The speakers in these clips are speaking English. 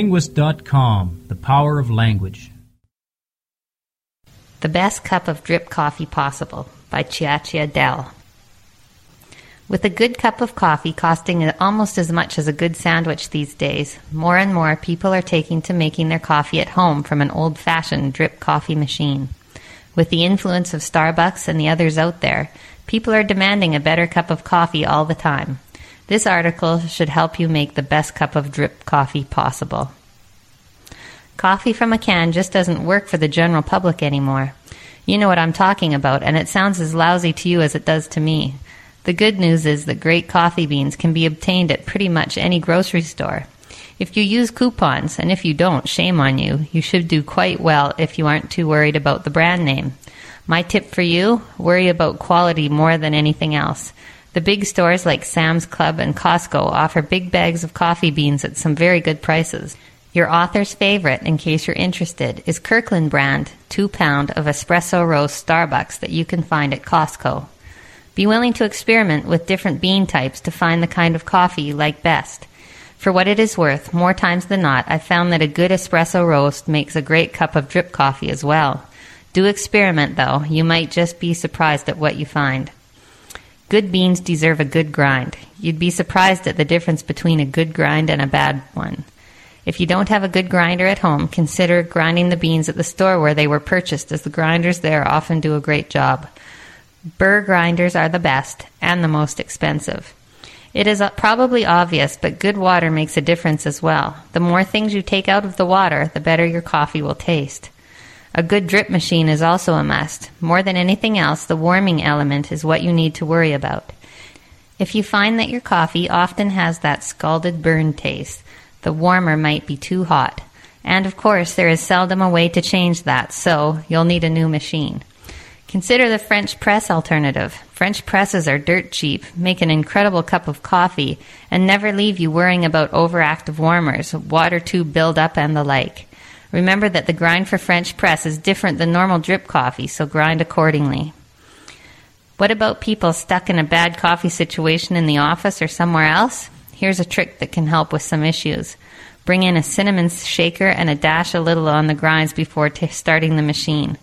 TheLinguist.com The Power of Language. The Best Cup of Drip Coffee Possible by Chiacchia Del. With a good cup of coffee costing almost as much as a good sandwich these days, more and more people are taking to making their coffee at home from an old fashioned drip coffee machine. With the influence of Starbucks and the others out there, people are demanding a better cup of coffee all the time. This article should help you make the best cup of drip coffee possible. Coffee from a can just doesn't work for the general public anymore. You know what I'm talking about, and it sounds as lousy to you as it does to me. The good news is that great coffee beans can be obtained at pretty much any grocery store. If you use coupons, and if you don't, shame on you, you should do quite well if you aren't too worried about the brand name. My tip for you worry about quality more than anything else. The big stores like Sam's Club and Costco offer big bags of coffee beans at some very good prices. Your author's favorite, in case you're interested, is Kirkland brand 2 pound of espresso roast Starbucks that you can find at Costco. Be willing to experiment with different bean types to find the kind of coffee you like best. For what it is worth, more times than not, I've found that a good espresso roast makes a great cup of drip coffee as well. Do experiment though, you might just be surprised at what you find. Good beans deserve a good grind. You'd be surprised at the difference between a good grind and a bad one. If you don't have a good grinder at home, consider grinding the beans at the store where they were purchased, as the grinders there often do a great job. Burr grinders are the best and the most expensive. It is uh, probably obvious, but good water makes a difference as well. The more things you take out of the water, the better your coffee will taste. A good drip machine is also a must. More than anything else, the warming element is what you need to worry about. If you find that your coffee often has that scalded burn taste, the warmer might be too hot. And of course, there is seldom a way to change that, so you'll need a new machine. Consider the French press alternative. French presses are dirt cheap, make an incredible cup of coffee, and never leave you worrying about overactive warmers, water tube buildup, and the like. Remember that the grind for French press is different than normal drip coffee, so grind accordingly. What about people stuck in a bad coffee situation in the office or somewhere else? Here's a trick that can help with some issues. Bring in a cinnamon shaker and a dash a little on the grinds before t- starting the machine.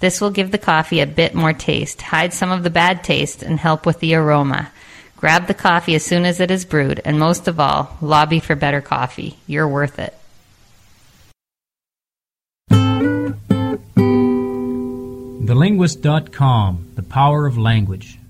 This will give the coffee a bit more taste, hide some of the bad taste, and help with the aroma. Grab the coffee as soon as it is brewed, and most of all, lobby for better coffee. You're worth it. TheLinguist.com The Power of Language.